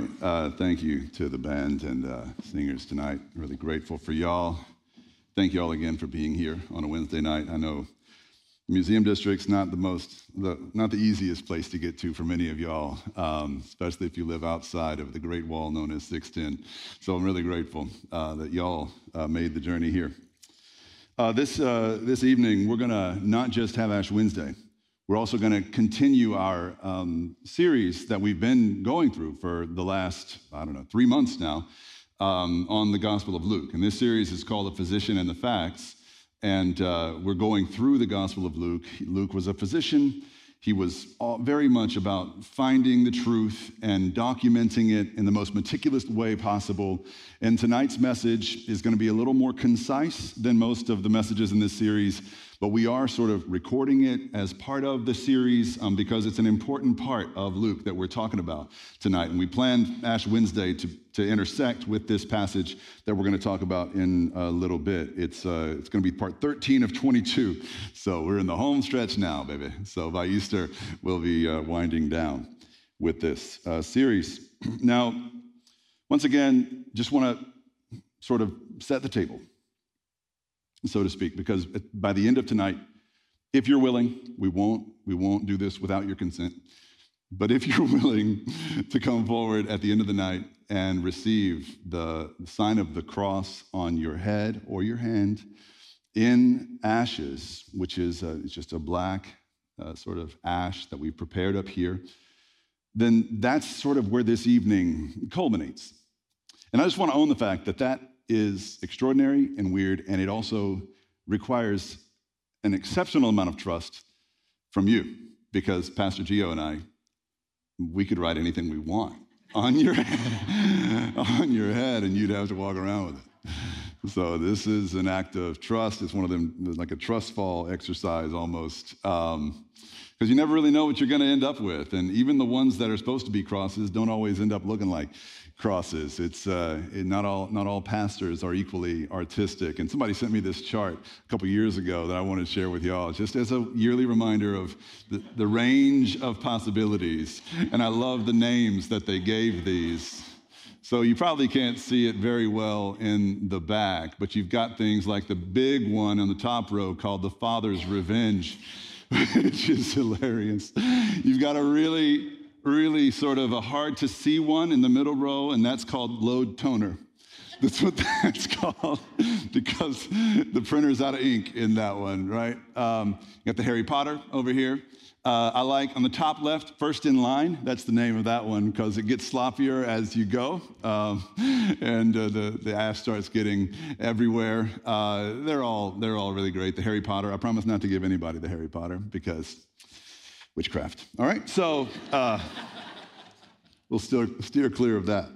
right. Uh, thank you to the band and uh, singers tonight. Really grateful for y'all. Thank you all again for being here on a Wednesday night. I know the museum district's not the most, the, not the easiest place to get to for many of y'all, um, especially if you live outside of the Great Wall known as 610. So I'm really grateful uh, that y'all uh, made the journey here. Uh, this, uh, this evening, we're going to not just have Ash Wednesday. We're also going to continue our um, series that we've been going through for the last, I don't know, three months now um, on the Gospel of Luke. And this series is called The Physician and the Facts. And uh, we're going through the Gospel of Luke. Luke was a physician. He was very much about finding the truth and documenting it in the most meticulous way possible. And tonight's message is going to be a little more concise than most of the messages in this series but we are sort of recording it as part of the series um, because it's an important part of Luke that we're talking about tonight. And we planned Ash Wednesday to, to intersect with this passage that we're going to talk about in a little bit. It's, uh, it's going to be part 13 of 22. So we're in the home stretch now, baby. So by Easter, we'll be uh, winding down with this uh, series. now, once again, just want to sort of set the table so to speak, because by the end of tonight, if you're willing, we won't, we won't do this without your consent. But if you're willing to come forward at the end of the night and receive the sign of the cross on your head or your hand in ashes, which is a, just a black uh, sort of ash that we prepared up here, then that's sort of where this evening culminates. And I just want to own the fact that that is extraordinary and weird, and it also requires an exceptional amount of trust from you because Pastor Gio and I, we could write anything we want on your head, on your head, and you'd have to walk around with it. So this is an act of trust. It's one of them, like a trust fall exercise almost. Um, because you never really know what you're going to end up with. And even the ones that are supposed to be crosses don't always end up looking like crosses. It's uh, it, not all not all pastors are equally artistic. And somebody sent me this chart a couple years ago that I want to share with y'all, just as a yearly reminder of the, the range of possibilities. And I love the names that they gave these. So you probably can't see it very well in the back, but you've got things like the big one on the top row called the Father's Revenge, which is hilarious. You've got a really really sort of a hard to see one in the middle row, and that's called load toner. That's what that's called because the printer's out of ink in that one, right? Um, you got the Harry Potter over here. Uh, I like on the top left, first in line. That's the name of that one because it gets sloppier as you go, um, and uh, the the ash starts getting everywhere. Uh, they're all they're all really great. The Harry Potter. I promise not to give anybody the Harry Potter because witchcraft. All right, so uh, we'll steer, steer clear of that,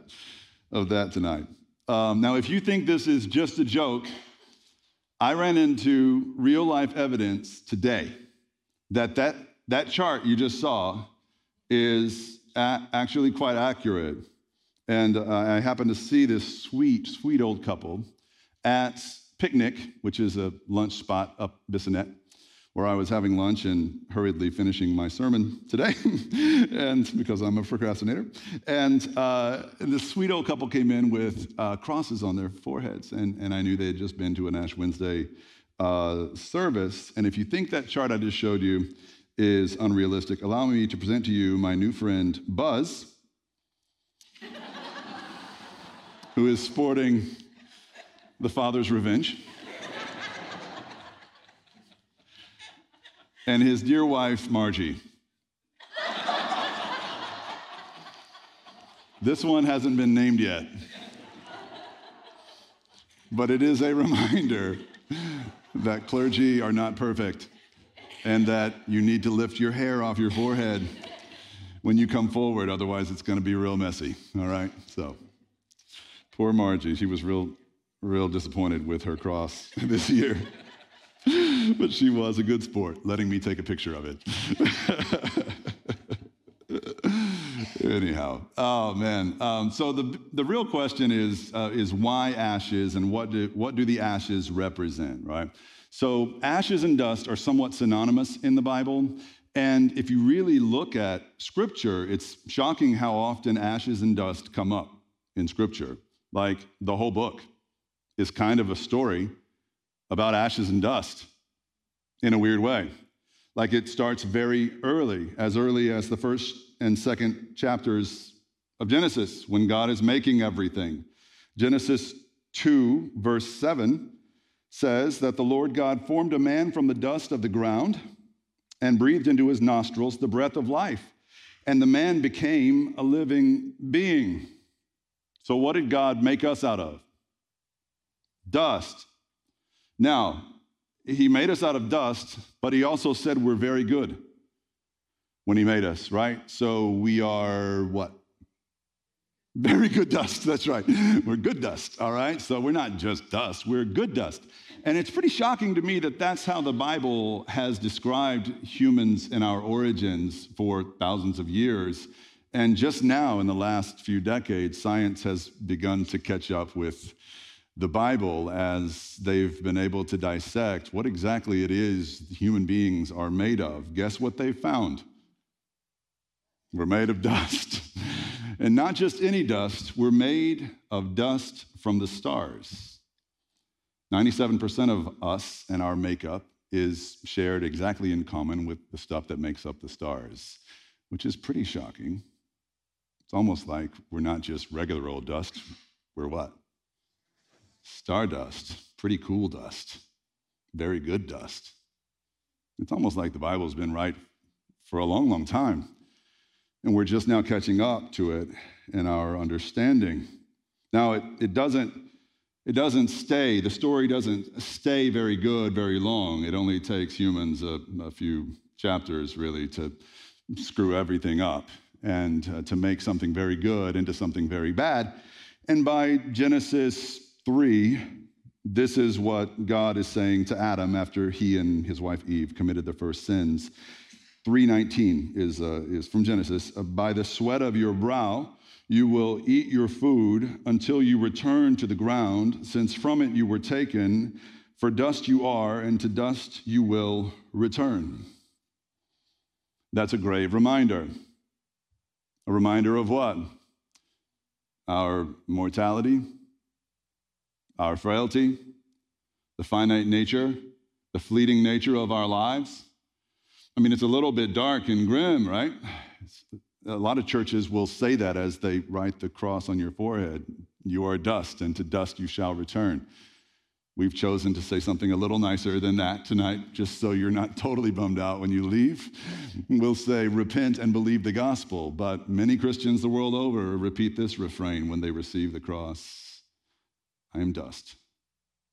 of that tonight. Um, now, if you think this is just a joke, I ran into real life evidence today that that, that chart you just saw is a- actually quite accurate. And uh, I happened to see this sweet, sweet old couple at Picnic, which is a lunch spot up Bissonnet where I was having lunch and hurriedly finishing my sermon today, and because I'm a procrastinator. And, uh, and this sweet old couple came in with uh, crosses on their foreheads, and, and I knew they had just been to an Ash Wednesday uh, service. And if you think that chart I just showed you is unrealistic, allow me to present to you my new friend Buzz, who is sporting the Father's Revenge. and his dear wife, Margie. this one hasn't been named yet. But it is a reminder that clergy are not perfect and that you need to lift your hair off your forehead when you come forward, otherwise, it's going to be real messy. All right? So, poor Margie, she was real, real disappointed with her cross this year. but she was a good sport, letting me take a picture of it. Anyhow, oh man. Um, so the, the real question is, uh, is why ashes and what do, what do the ashes represent, right? So ashes and dust are somewhat synonymous in the Bible. And if you really look at scripture, it's shocking how often ashes and dust come up in scripture. Like the whole book is kind of a story about ashes and dust in a weird way. Like it starts very early, as early as the first and second chapters of Genesis, when God is making everything. Genesis 2, verse 7 says that the Lord God formed a man from the dust of the ground and breathed into his nostrils the breath of life, and the man became a living being. So, what did God make us out of? Dust. Now, he made us out of dust, but he also said we're very good when he made us, right? So we are what? Very good dust, that's right. We're good dust, all right? So we're not just dust, we're good dust. And it's pretty shocking to me that that's how the Bible has described humans in our origins for thousands of years. And just now, in the last few decades, science has begun to catch up with the Bible as they've been able to dissect what exactly it is human beings are made of. Guess what they found? We're made of dust. and not just any dust, we're made of dust from the stars. 97% of us and our makeup is shared exactly in common with the stuff that makes up the stars, which is pretty shocking. It's almost like we're not just regular old dust, we're what? Stardust, pretty cool dust, very good dust. It's almost like the Bible's been right for a long, long time. And we're just now catching up to it in our understanding. Now, it, it, doesn't, it doesn't stay, the story doesn't stay very good very long. It only takes humans a, a few chapters, really, to screw everything up and uh, to make something very good into something very bad. And by Genesis 3, this is what God is saying to Adam after he and his wife Eve committed the first sins. 319 is, uh, is from Genesis. By the sweat of your brow, you will eat your food until you return to the ground, since from it you were taken. For dust you are, and to dust you will return. That's a grave reminder. A reminder of what? Our mortality, our frailty, the finite nature, the fleeting nature of our lives. I mean, it's a little bit dark and grim, right? It's, a lot of churches will say that as they write the cross on your forehead. You are dust, and to dust you shall return. We've chosen to say something a little nicer than that tonight, just so you're not totally bummed out when you leave. We'll say, repent and believe the gospel. But many Christians the world over repeat this refrain when they receive the cross I am dust.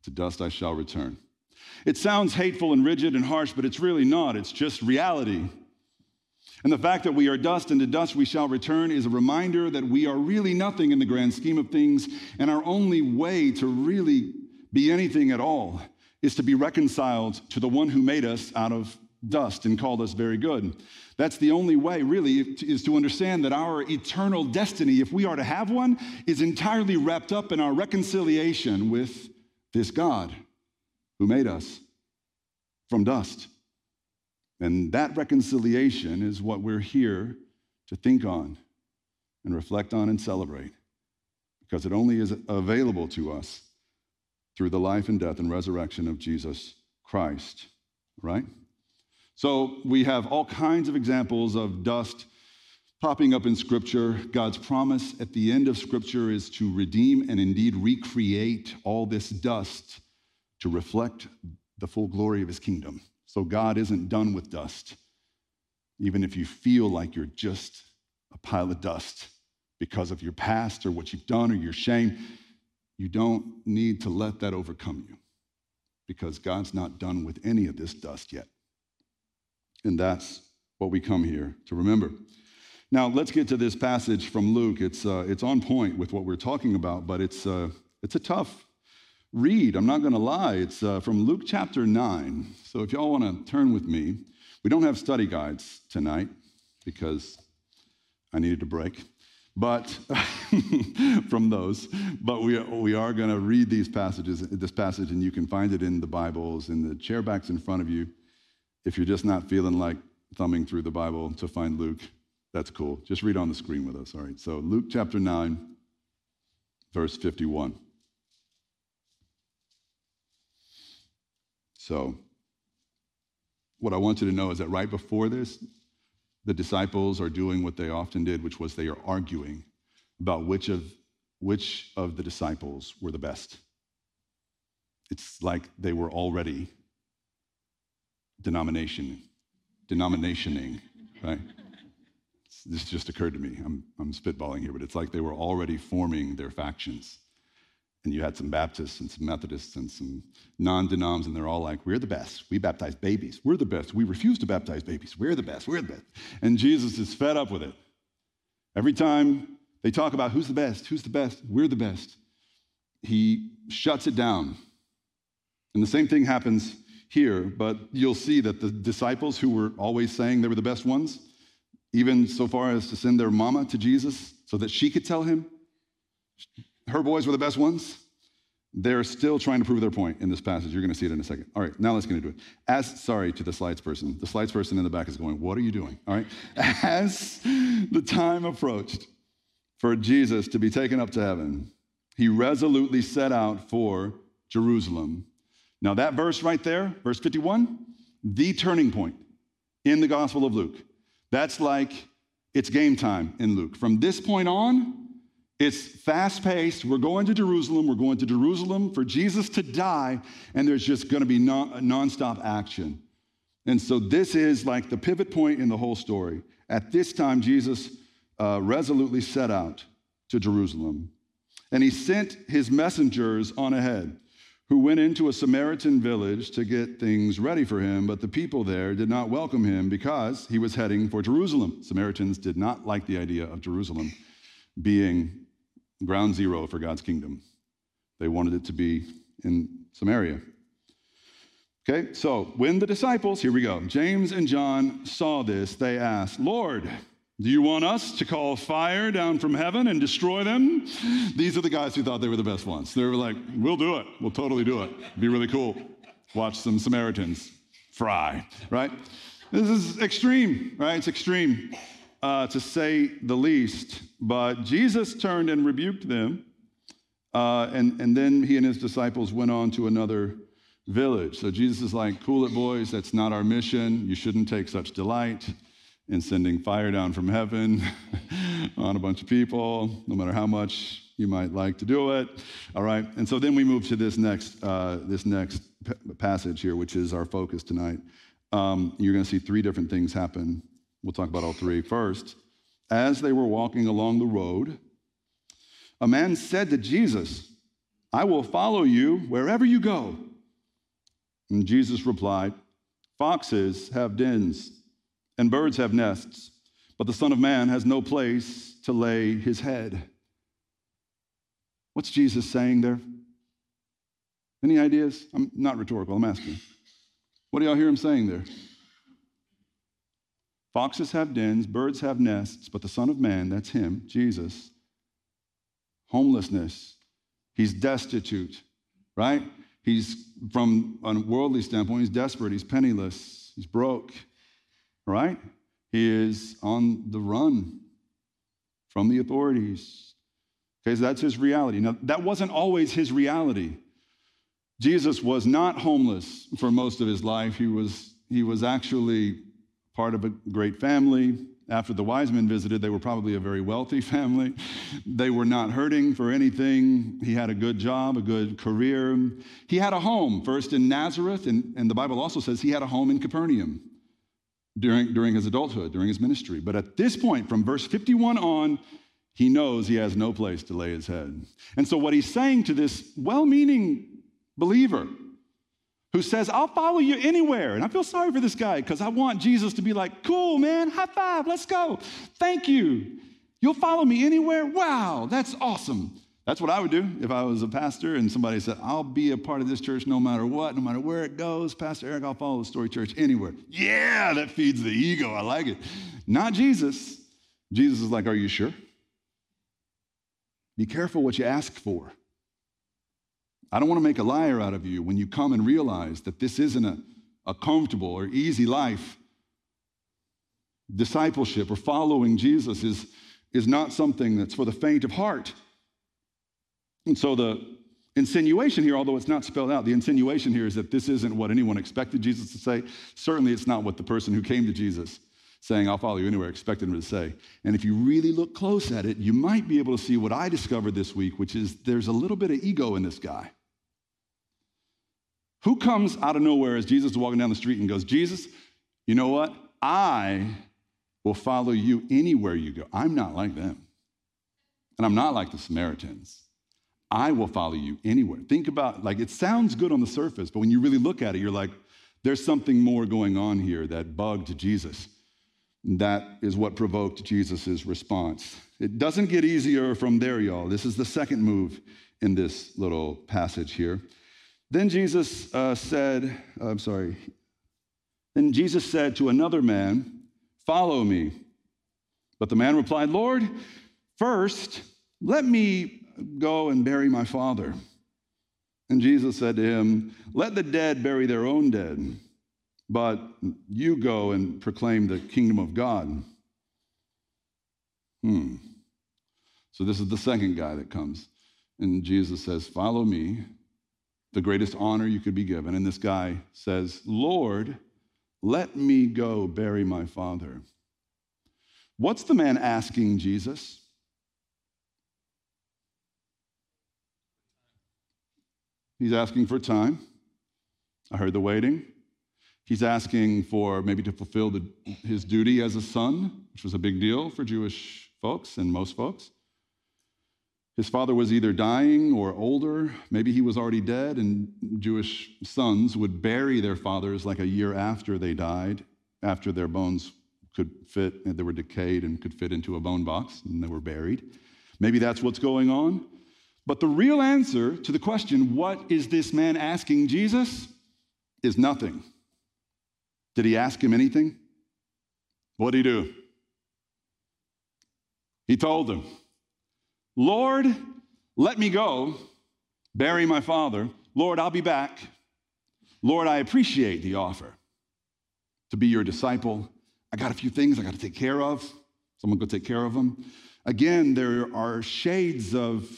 To dust I shall return. It sounds hateful and rigid and harsh, but it's really not. It's just reality. And the fact that we are dust and to dust we shall return is a reminder that we are really nothing in the grand scheme of things, and our only way to really be anything at all is to be reconciled to the one who made us out of dust and called us very good. That's the only way, really, is to understand that our eternal destiny, if we are to have one, is entirely wrapped up in our reconciliation with this God who made us from dust. And that reconciliation is what we're here to think on and reflect on and celebrate because it only is available to us through the life and death and resurrection of Jesus Christ, right? So we have all kinds of examples of dust popping up in Scripture. God's promise at the end of Scripture is to redeem and indeed recreate all this dust to reflect the full glory of his kingdom. So God isn't done with dust, even if you feel like you're just a pile of dust because of your past or what you've done or your shame. You don't need to let that overcome you because God's not done with any of this dust yet. And that's what we come here to remember. Now, let's get to this passage from Luke. It's, uh, it's on point with what we're talking about, but it's, uh, it's a tough read. I'm not going to lie. It's uh, from Luke chapter 9. So if y'all want to turn with me, we don't have study guides tonight because I needed a break but from those. But we, we are going to read these passages, this passage, and you can find it in the Bibles, in the chairbacks in front of you. If you're just not feeling like thumbing through the Bible to find Luke, that's cool. Just read on the screen with us. All right. So, Luke chapter 9, verse 51. So, what I want you to know is that right before this, the disciples are doing what they often did, which was they are arguing about which of, which of the disciples were the best. It's like they were already denomination, denominationing, right? This just occurred to me. I'm, I'm spitballing here, but it's like they were already forming their factions. And you had some Baptists and some Methodists and some non denoms, and they're all like, We're the best. We baptize babies. We're the best. We refuse to baptize babies. We're the best. We're the best. And Jesus is fed up with it. Every time they talk about who's the best, who's the best, we're the best, he shuts it down. And the same thing happens here, but you'll see that the disciples who were always saying they were the best ones, even so far as to send their mama to Jesus so that she could tell him her boys were the best ones, they're still trying to prove their point in this passage. You're going to see it in a second. All right, now let's get into it. As, sorry to the slides person, the slides person in the back is going, What are you doing? All right. As the time approached for Jesus to be taken up to heaven, he resolutely set out for Jerusalem. Now, that verse right there, verse 51, the turning point in the Gospel of Luke. That's like it's game time in Luke. From this point on, it's fast paced. We're going to Jerusalem. We're going to Jerusalem for Jesus to die, and there's just going to be non- nonstop action. And so, this is like the pivot point in the whole story. At this time, Jesus uh, resolutely set out to Jerusalem, and he sent his messengers on ahead, who went into a Samaritan village to get things ready for him. But the people there did not welcome him because he was heading for Jerusalem. Samaritans did not like the idea of Jerusalem being ground zero for God's kingdom. They wanted it to be in Samaria. Okay, so when the disciples, here we go, James and John saw this, they asked, Lord, do you want us to call fire down from heaven and destroy them? These are the guys who thought they were the best ones. They were like, we'll do it. We'll totally do it. Be really cool. Watch some Samaritans fry, right? This is extreme, right? It's extreme uh, to say the least. But Jesus turned and rebuked them. Uh, and, and then he and his disciples went on to another village. So Jesus is like, cool it, boys, that's not our mission. You shouldn't take such delight in sending fire down from heaven on a bunch of people, no matter how much you might like to do it. All right. And so then we move to this next, uh, this next p- passage here, which is our focus tonight. Um, you're going to see three different things happen We'll talk about all three. First, as they were walking along the road, a man said to Jesus, I will follow you wherever you go. And Jesus replied, Foxes have dens, and birds have nests, but the Son of Man has no place to lay his head. What's Jesus saying there? Any ideas? I'm not rhetorical, I'm asking. What do y'all hear him saying there? Foxes have dens, birds have nests, but the Son of Man, that's him, Jesus, homelessness, he's destitute, right? He's, from a worldly standpoint, he's desperate, he's penniless, he's broke, right? He is on the run from the authorities. Okay, so that's his reality. Now, that wasn't always his reality. Jesus was not homeless for most of his life. He was, he was actually part of a great family. After the wise men visited, they were probably a very wealthy family. They were not hurting for anything. He had a good job, a good career. He had a home, first in Nazareth, and, and the Bible also says he had a home in Capernaum during, during his adulthood, during his ministry. But at this point, from verse 51 on, he knows he has no place to lay his head. And so, what he's saying to this well meaning believer who says, I'll follow you anywhere. And I feel sorry for this guy because I want Jesus to be like, cool, man, high five, let's go. Thank you. You'll follow me anywhere? Wow, that's awesome. That's what I would do if I was a pastor and somebody said, I'll be a part of this church no matter what, no matter where it goes. Pastor Eric, I'll follow the story church anywhere. Yeah, that feeds the ego. I like it. Not Jesus. Jesus is like, Are you sure? Be careful what you ask for. I don't want to make a liar out of you when you come and realize that this isn't a, a comfortable or easy life. Discipleship or following Jesus is, is not something that's for the faint of heart. And so the insinuation here, although it's not spelled out, the insinuation here is that this isn't what anyone expected Jesus to say. Certainly, it's not what the person who came to Jesus saying, I'll follow you anywhere, expected him to say. And if you really look close at it, you might be able to see what I discovered this week, which is there's a little bit of ego in this guy. Who comes out of nowhere as Jesus is walking down the street and goes, Jesus, you know what? I will follow you anywhere you go. I'm not like them. And I'm not like the Samaritans. I will follow you anywhere. Think about, like, it sounds good on the surface, but when you really look at it, you're like, there's something more going on here that bugged Jesus. That is what provoked Jesus' response. It doesn't get easier from there, y'all. This is the second move in this little passage here. Then Jesus uh, said, I'm sorry. Then Jesus said to another man, Follow me. But the man replied, Lord, first, let me go and bury my father. And Jesus said to him, Let the dead bury their own dead, but you go and proclaim the kingdom of God. Hmm. So this is the second guy that comes. And Jesus says, Follow me, the greatest honor you could be given. And this guy says, Lord, let me go bury my father. What's the man asking Jesus? He's asking for time. I heard the waiting. He's asking for maybe to fulfill the, his duty as a son, which was a big deal for Jewish folks and most folks. His father was either dying or older. Maybe he was already dead, and Jewish sons would bury their fathers like a year after they died, after their bones could fit, and they were decayed and could fit into a bone box, and they were buried. Maybe that's what's going on. But the real answer to the question, what is this man asking Jesus, is nothing. Did he ask him anything? What did he do? He told him, Lord, let me go, bury my father. Lord, I'll be back. Lord, I appreciate the offer to be your disciple. I got a few things I got to take care of. Someone go take care of them. Again, there are shades of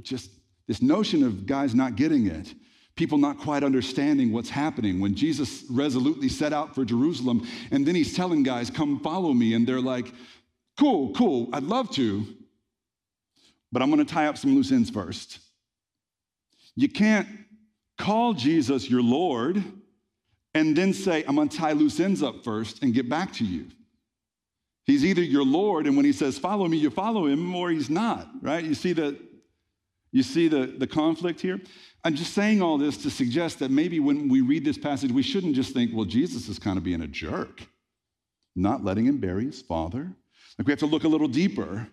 just this notion of guys not getting it, people not quite understanding what's happening. When Jesus resolutely set out for Jerusalem, and then he's telling guys, Come follow me, and they're like, Cool, cool, I'd love to. But I'm going to tie up some loose ends first. You can't call Jesus your Lord and then say, I'm going to tie loose ends up first and get back to you. He's either your Lord, and when he says, follow me, you follow him, or he's not, right? You see the, you see the, the conflict here? I'm just saying all this to suggest that maybe when we read this passage, we shouldn't just think, well, Jesus is kind of being a jerk, not letting him bury his father. Like we have to look a little deeper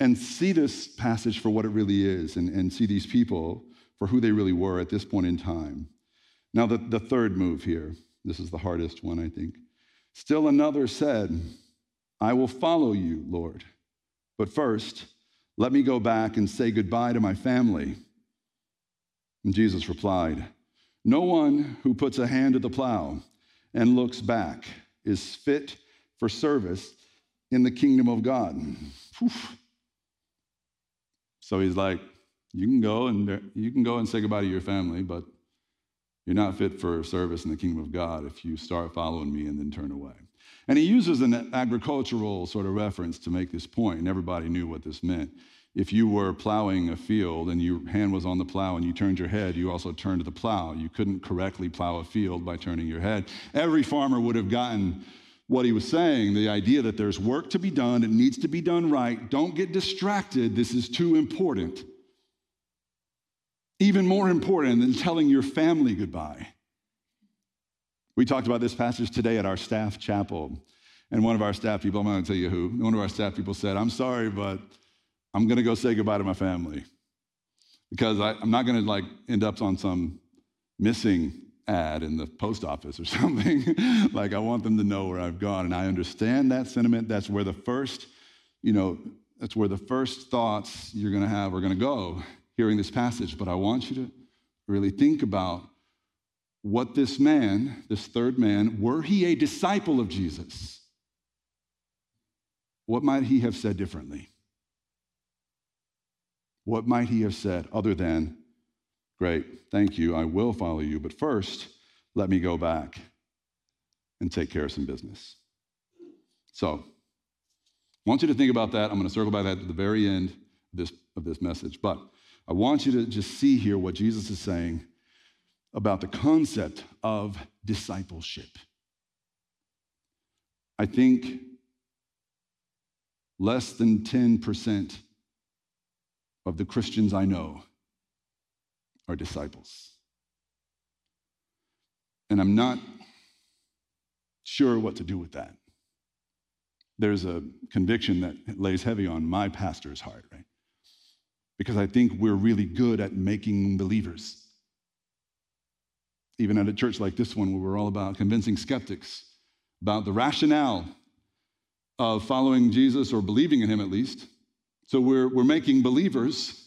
and see this passage for what it really is and, and see these people for who they really were at this point in time. Now, the, the third move here, this is the hardest one, I think. Still another said, I will follow you, Lord. But first, let me go back and say goodbye to my family. And Jesus replied, No one who puts a hand to the plow and looks back is fit for service in the kingdom of God. Whew. So he's like, you can go and you can go and say goodbye to your family, but you're not fit for service in the kingdom of God if you start following me and then turn away. And he uses an agricultural sort of reference to make this point, and everybody knew what this meant. If you were plowing a field and your hand was on the plow and you turned your head, you also turned the plow. You couldn't correctly plow a field by turning your head. Every farmer would have gotten what he was saying the idea that there's work to be done, it needs to be done right. Don't get distracted. This is too important. Even more important than telling your family goodbye. We talked about this passage today at our staff chapel. And one of our staff people, I'm not going to tell you who, one of our staff people said, I'm sorry, but I'm going to go say goodbye to my family because I, am not going to like end up on some missing ad in the post office or something. like I want them to know where I've gone. And I understand that sentiment. That's where the first, you know, that's where the first thoughts you're going to have are going to go hearing this passage. But I want you to really think about what this man, this third man, were he a disciple of Jesus? what might he have said differently? What might he have said other than, Great, thank you, I will follow you, but first, let me go back and take care of some business. So, I want you to think about that. I'm going to circle back that at the very end of this, of this message. But I want you to just see here what Jesus is saying about the concept of discipleship. I think less than 10% of the Christians I know are disciples. And I'm not sure what to do with that. There's a conviction that lays heavy on my pastor's heart, right? Because I think we're really good at making believers. Even at a church like this one, where we're all about convincing skeptics about the rationale of following Jesus or believing in him at least. So we're, we're making believers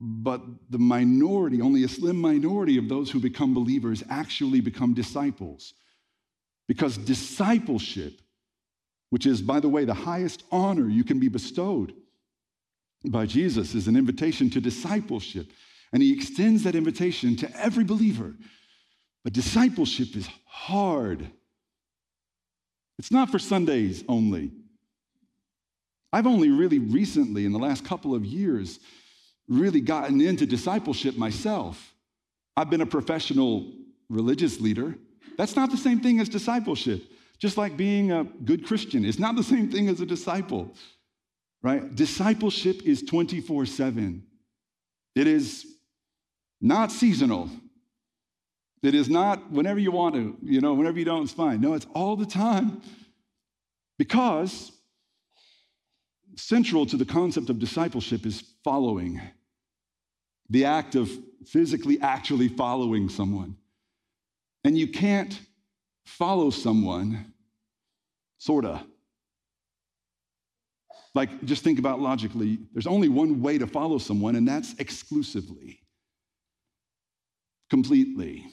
but the minority, only a slim minority of those who become believers actually become disciples. Because discipleship, which is, by the way, the highest honor you can be bestowed by Jesus, is an invitation to discipleship. And he extends that invitation to every believer. But discipleship is hard. It's not for Sundays only. I've only really recently, in the last couple of years, really gotten into discipleship myself. I've been a professional religious leader. That's not the same thing as discipleship. Just like being a good Christian it's not the same thing as a disciple, right? Discipleship is 24 7. It is not seasonal. It is not whenever you want to, you know, whenever you don't, it's fine. No, it's all the time. Because central to the concept of discipleship is following the act of physically actually following someone. And you can't follow someone, sort of. Like, just think about logically, there's only one way to follow someone, and that's exclusively, completely.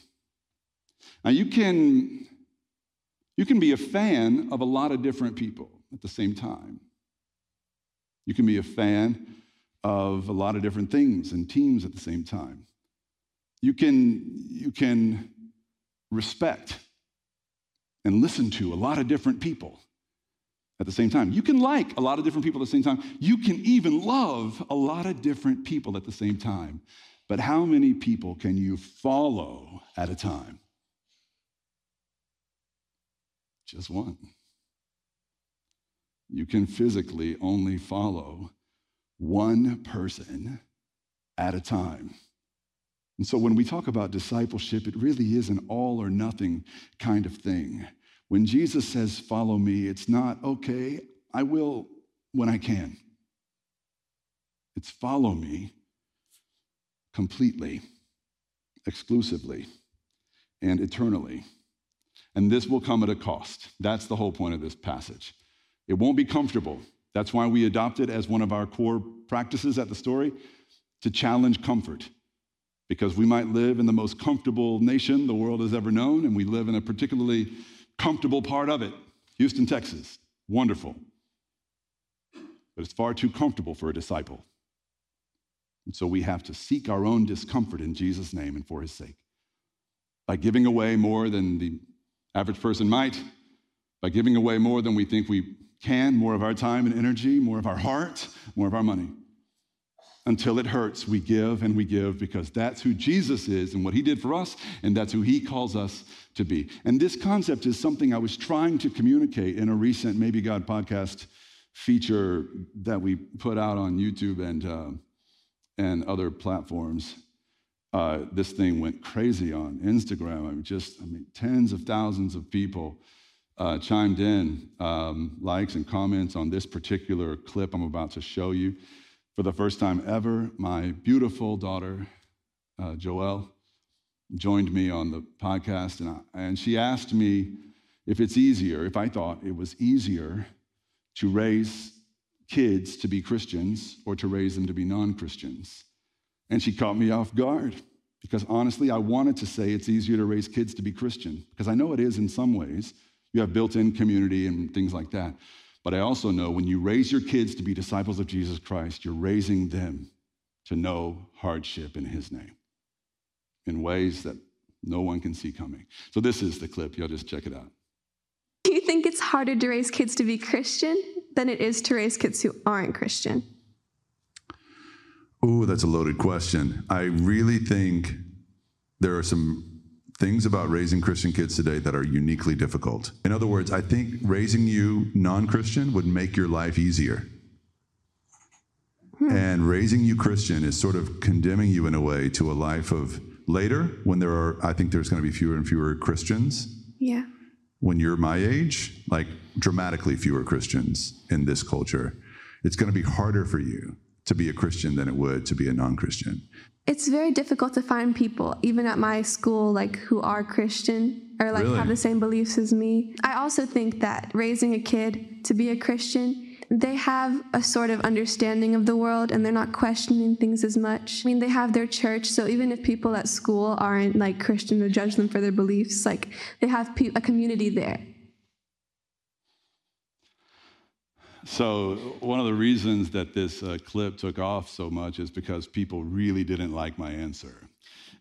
Now, you can, you can be a fan of a lot of different people at the same time. You can be a fan of a lot of different things and teams at the same time. You can, you can respect and listen to a lot of different people at the same time. You can like a lot of different people at the same time. You can even love a lot of different people at the same time. But how many people can you follow at a time? Just one. You can physically only follow one person at a time. And so when we talk about discipleship, it really is an all or nothing kind of thing. When Jesus says, Follow me, it's not, okay, I will when I can. It's follow me completely, exclusively, and eternally. And this will come at a cost. That's the whole point of this passage. It won't be comfortable. That's why we adopted as one of our core practices at the story to challenge comfort. Because we might live in the most comfortable nation the world has ever known, and we live in a particularly comfortable part of it, Houston, Texas. Wonderful. But it's far too comfortable for a disciple. And so we have to seek our own discomfort in Jesus' name and for his sake. By giving away more than the average person might, by giving away more than we think we can, more of our time and energy, more of our heart, more of our money. Until it hurts, we give and we give because that's who Jesus is and what he did for us, and that's who he calls us to be. And this concept is something I was trying to communicate in a recent Maybe God podcast feature that we put out on YouTube and, uh, and other platforms. Uh, this thing went crazy on Instagram. I mean, just, I mean, tens of thousands of people uh, chimed in um, likes and comments on this particular clip I'm about to show you. For the first time ever, my beautiful daughter, uh, Joelle, joined me on the podcast, and, I, and she asked me if it's easier, if I thought it was easier to raise kids to be Christians or to raise them to be non Christians. And she caught me off guard because honestly, I wanted to say it's easier to raise kids to be Christian because I know it is in some ways. You have built in community and things like that. But I also know when you raise your kids to be disciples of Jesus Christ, you're raising them to know hardship in his name in ways that no one can see coming. So this is the clip. Y'all just check it out. Do you think it's harder to raise kids to be Christian than it is to raise kids who aren't Christian? Oh, that's a loaded question. I really think there are some things about raising Christian kids today that are uniquely difficult. In other words, I think raising you non Christian would make your life easier. Hmm. And raising you Christian is sort of condemning you in a way to a life of later when there are, I think there's going to be fewer and fewer Christians. Yeah. When you're my age, like dramatically fewer Christians in this culture, it's going to be harder for you to be a Christian than it would to be a non Christian. It's very difficult to find people, even at my school, like who are Christian or like Really? have the same beliefs as me. I also think that raising a kid to be a Christian, they have a sort of understanding of the world and they're not questioning things as much. I mean, they have their church, so even if people at school aren't like Christian or judge them for their beliefs, like they have pe- a community there. So, one of the reasons that this uh, clip took off so much is because people really didn't like my answer.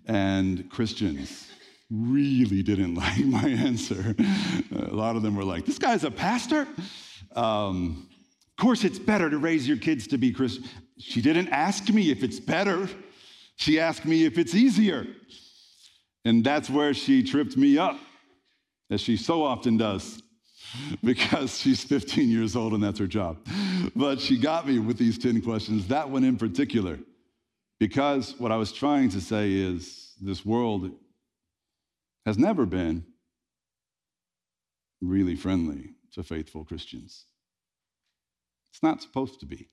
And Christians really didn't like my answer. a lot of them were like, This guy's a pastor? Um, of course, it's better to raise your kids to be Christian. She didn't ask me if it's better, she asked me if it's easier. And that's where she tripped me up, as she so often does because she's 15 years old and that's her job. But she got me with these 10 questions, that one in particular, because what I was trying to say is this world has never been really friendly to faithful Christians. It's not supposed to be.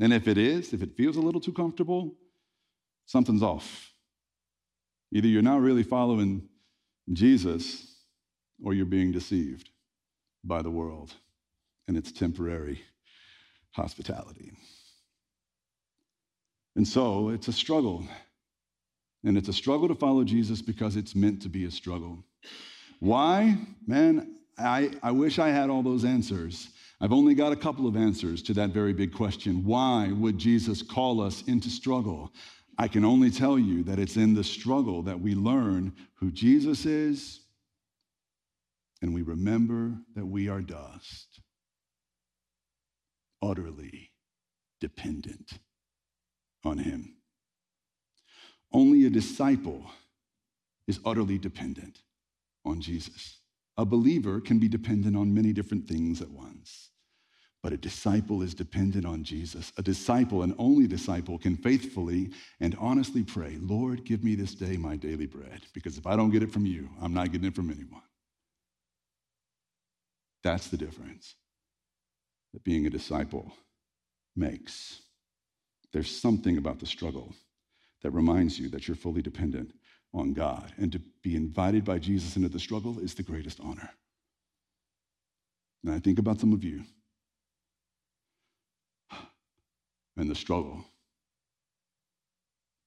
And if it is, if it feels a little too comfortable, something's off. Either you're not really following Jesus or you're being deceived by the world and its temporary hospitality. And so it's a struggle. And it's a struggle to follow Jesus because it's meant to be a struggle. Why? Man, I, I wish I had all those answers. I've only got a couple of answers to that very big question. Why would Jesus call us into struggle? I can only tell you that it's in the struggle that we learn who Jesus is and we remember that we are dust, utterly dependent on Him. Only a disciple is utterly dependent on Jesus. A believer can be dependent on many different things at once, but a disciple is dependent on Jesus. A disciple, an only disciple, can faithfully and honestly pray, Lord, give me this day my daily bread, because if I don't get it from you, I'm not getting it from anyone. That's the difference that being a disciple makes. There's something about the struggle that reminds you that you're fully dependent on God. And to be invited by Jesus into the struggle is the greatest honor. And I think about some of you and the struggle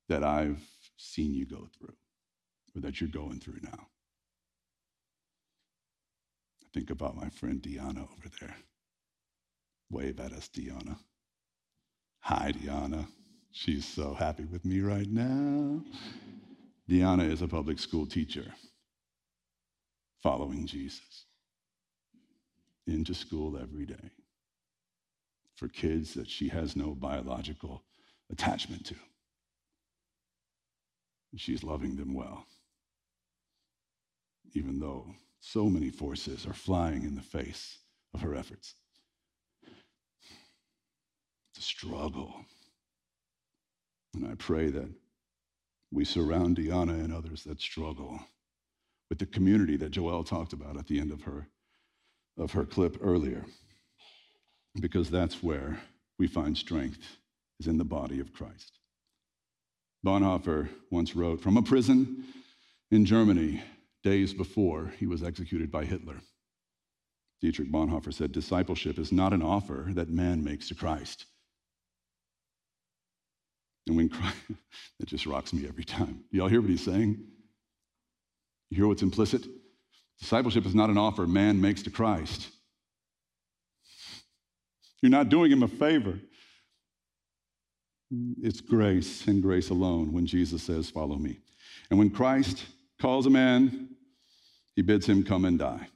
that I've seen you go through or that you're going through now. Think about my friend Deanna over there. Wave at us, Deanna. Hi, Deanna. She's so happy with me right now. Deanna is a public school teacher following Jesus into school every day for kids that she has no biological attachment to. She's loving them well, even though so many forces are flying in the face of her efforts. It's a struggle. And I pray that we surround Deanna and others that struggle with the community that Joelle talked about at the end of her, of her clip earlier, because that's where we find strength, is in the body of Christ. Bonhoeffer once wrote From a prison in Germany, days before he was executed by Hitler, Dietrich Bonhoeffer said, Discipleship is not an offer that man makes to Christ. And when Christ, it just rocks me every time. Y'all hear what he's saying? You hear what's implicit? Discipleship is not an offer man makes to Christ. You're not doing him a favor. It's grace and grace alone when Jesus says, Follow me. And when Christ calls a man, he bids him come and die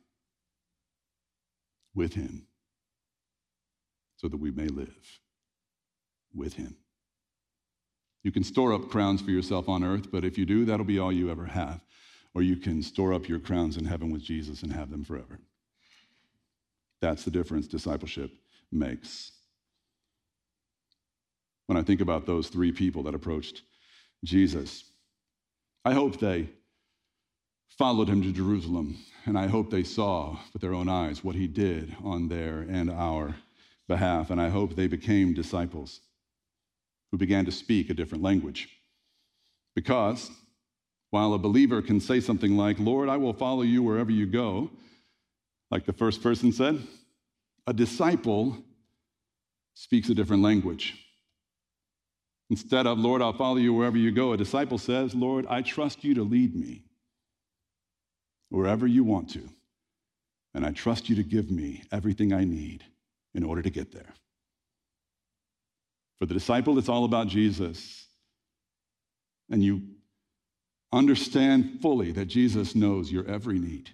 with him so that we may live with him. You can store up crowns for yourself on earth, but if you do, that'll be all you ever have. Or you can store up your crowns in heaven with Jesus and have them forever. That's the difference discipleship makes. When I think about those three people that approached Jesus, I hope they followed him to Jerusalem, and I hope they saw with their own eyes what he did on their and our behalf, and I hope they became disciples who began to speak a different language. Because while a believer can say something like, Lord, I will follow you wherever you go, like the first person said, a disciple speaks a different language. Instead of, Lord, I'll follow you wherever you go, a disciple says, Lord, I trust you to lead me wherever you want to, and I trust you to give me everything I need in order to get there. For the disciple, it's all about Jesus. And you understand fully that Jesus knows your every need.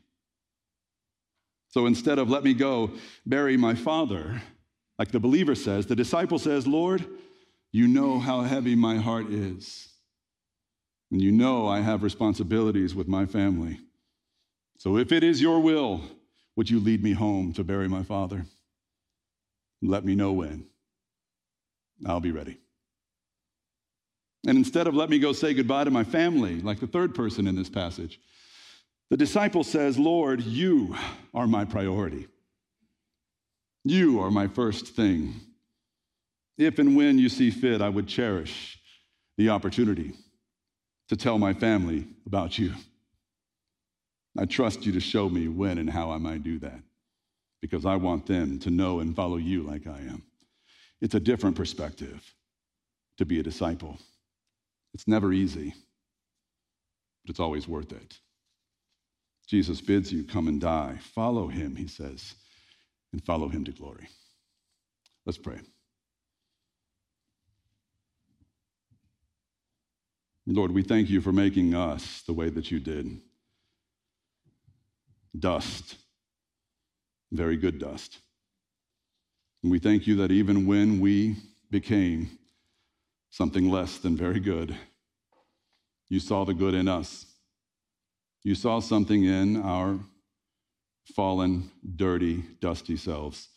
So instead of let me go bury my father, like the believer says, the disciple says, Lord, you know how heavy my heart is. And you know I have responsibilities with my family. So if it is your will, would you lead me home to bury my father? Let me know when. I'll be ready. And instead of let me go say goodbye to my family, like the third person in this passage, the disciple says, Lord, you are my priority. You are my first thing. If and when you see fit, I would cherish the opportunity to tell my family about you. I trust you to show me when and how I might do that because I want them to know and follow you like I am. It's a different perspective to be a disciple. It's never easy, but it's always worth it. Jesus bids you come and die. Follow him, he says, and follow him to glory. Let's pray. Lord, we thank you for making us the way that you did. Dust, very good dust. And we thank you that even when we became something less than very good, you saw the good in us. You saw something in our fallen, dirty, dusty selves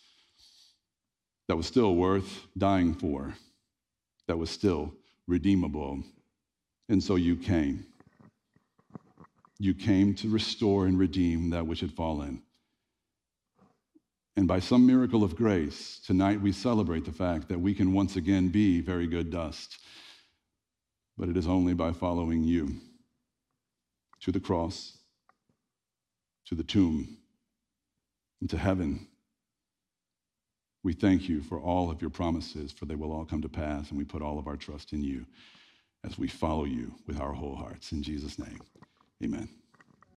that was still worth dying for, that was still redeemable. And so you came. You came to restore and redeem that which had fallen. And by some miracle of grace, tonight we celebrate the fact that we can once again be very good dust. But it is only by following you to the cross, to the tomb, and to heaven. We thank you for all of your promises, for they will all come to pass, and we put all of our trust in you as we follow you with our whole hearts. In Jesus' name, amen.